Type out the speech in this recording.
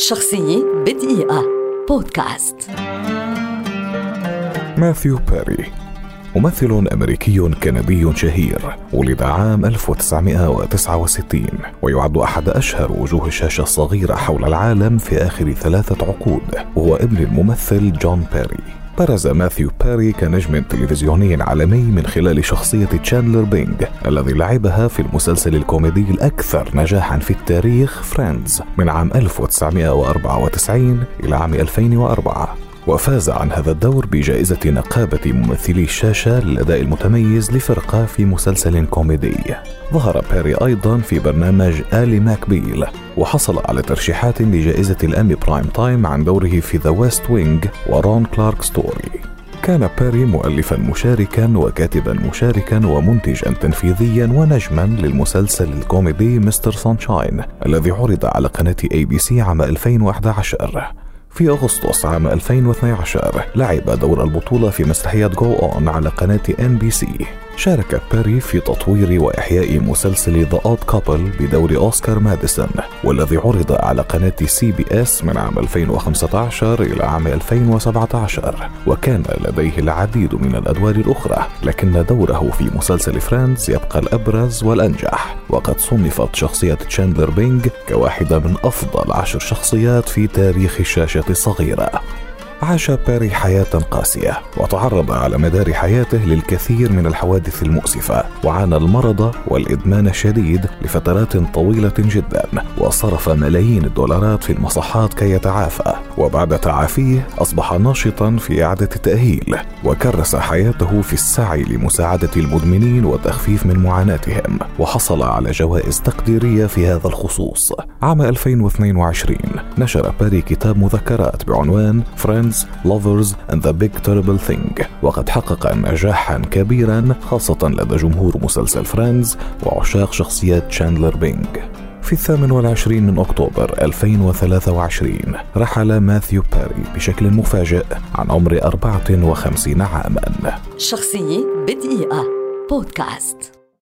شخصية بدقيقة. بودكاست. ماثيو بيري ممثل أمريكي كندي شهير ولد عام 1969 ويعد أحد أشهر وجوه الشاشة الصغيرة حول العالم في آخر ثلاثة عقود. وهو ابن الممثل جون بيري. برز ماثيو بيري كنجم تلفزيوني عالمي من خلال شخصية تشاندلر بينج الذي لعبها في المسلسل الكوميدي الأكثر نجاحا في التاريخ Friends من عام 1994 إلى عام 2004 وفاز عن هذا الدور بجائزة نقابة ممثلي الشاشة للأداء المتميز لفرقة في مسلسل كوميدي. ظهر بيري أيضا في برنامج Ally McBeal وحصل على ترشيحات لجائزة الإيمي Primetime عن دوره في The West Wing و Ron Clark Story. كان بيري مؤلفا مشاركا وكاتبا مشاركا ومنتجا تنفيذيا ونجما للمسلسل الكوميدي Mr. Sunshine الذي عرض على قناة ABC عام 2011 في أغسطس عام 2012 لعب دور البطولة في مسرحية Go On على قناة NBC شارك بيري في تطوير وإحياء مسلسل The Odd Couple بدور أوسكار ماديسون والذي عرض على قناة CBS من عام 2015 إلى عام 2017 وكان لديه العديد من الأدوار الأخرى لكن دوره في مسلسل Friends يبقى الأبرز والأنجح وقد صنفت شخصية تشاندلر بينج كواحدة من أفضل عشر شخصيات في تاريخ الشاشة الصغيرة. عاش باري حياة قاسية وتعرض على مدار حياته للكثير من الحوادث المؤسفة وعانى المرض والإدمان الشديد لفترات طويلة جدا وصرف ملايين الدولارات في المصحات كي يتعافى وبعد تعافيه أصبح ناشطا في إعادة التأهيل وكرس حياته في السعي لمساعدة المدمنين والتخفيف من معاناتهم وحصل على جوائز تقديرية في هذا الخصوص. عام 2022 نشر بيري كتاب مذكرات بعنوان Friends, Lovers and the Big Terrible Thing. وقد حقق نجاحا كبيرا خاصة لدى جمهور مسلسل Friends وعشاق شخصيات تشاندلر بينج في الثامن والعشرين من أكتوبر 2023 رحل ماثيو بيري بشكل مفاجئ عن عمر 54 عاما. شخصية بدقيقة. بودكاست.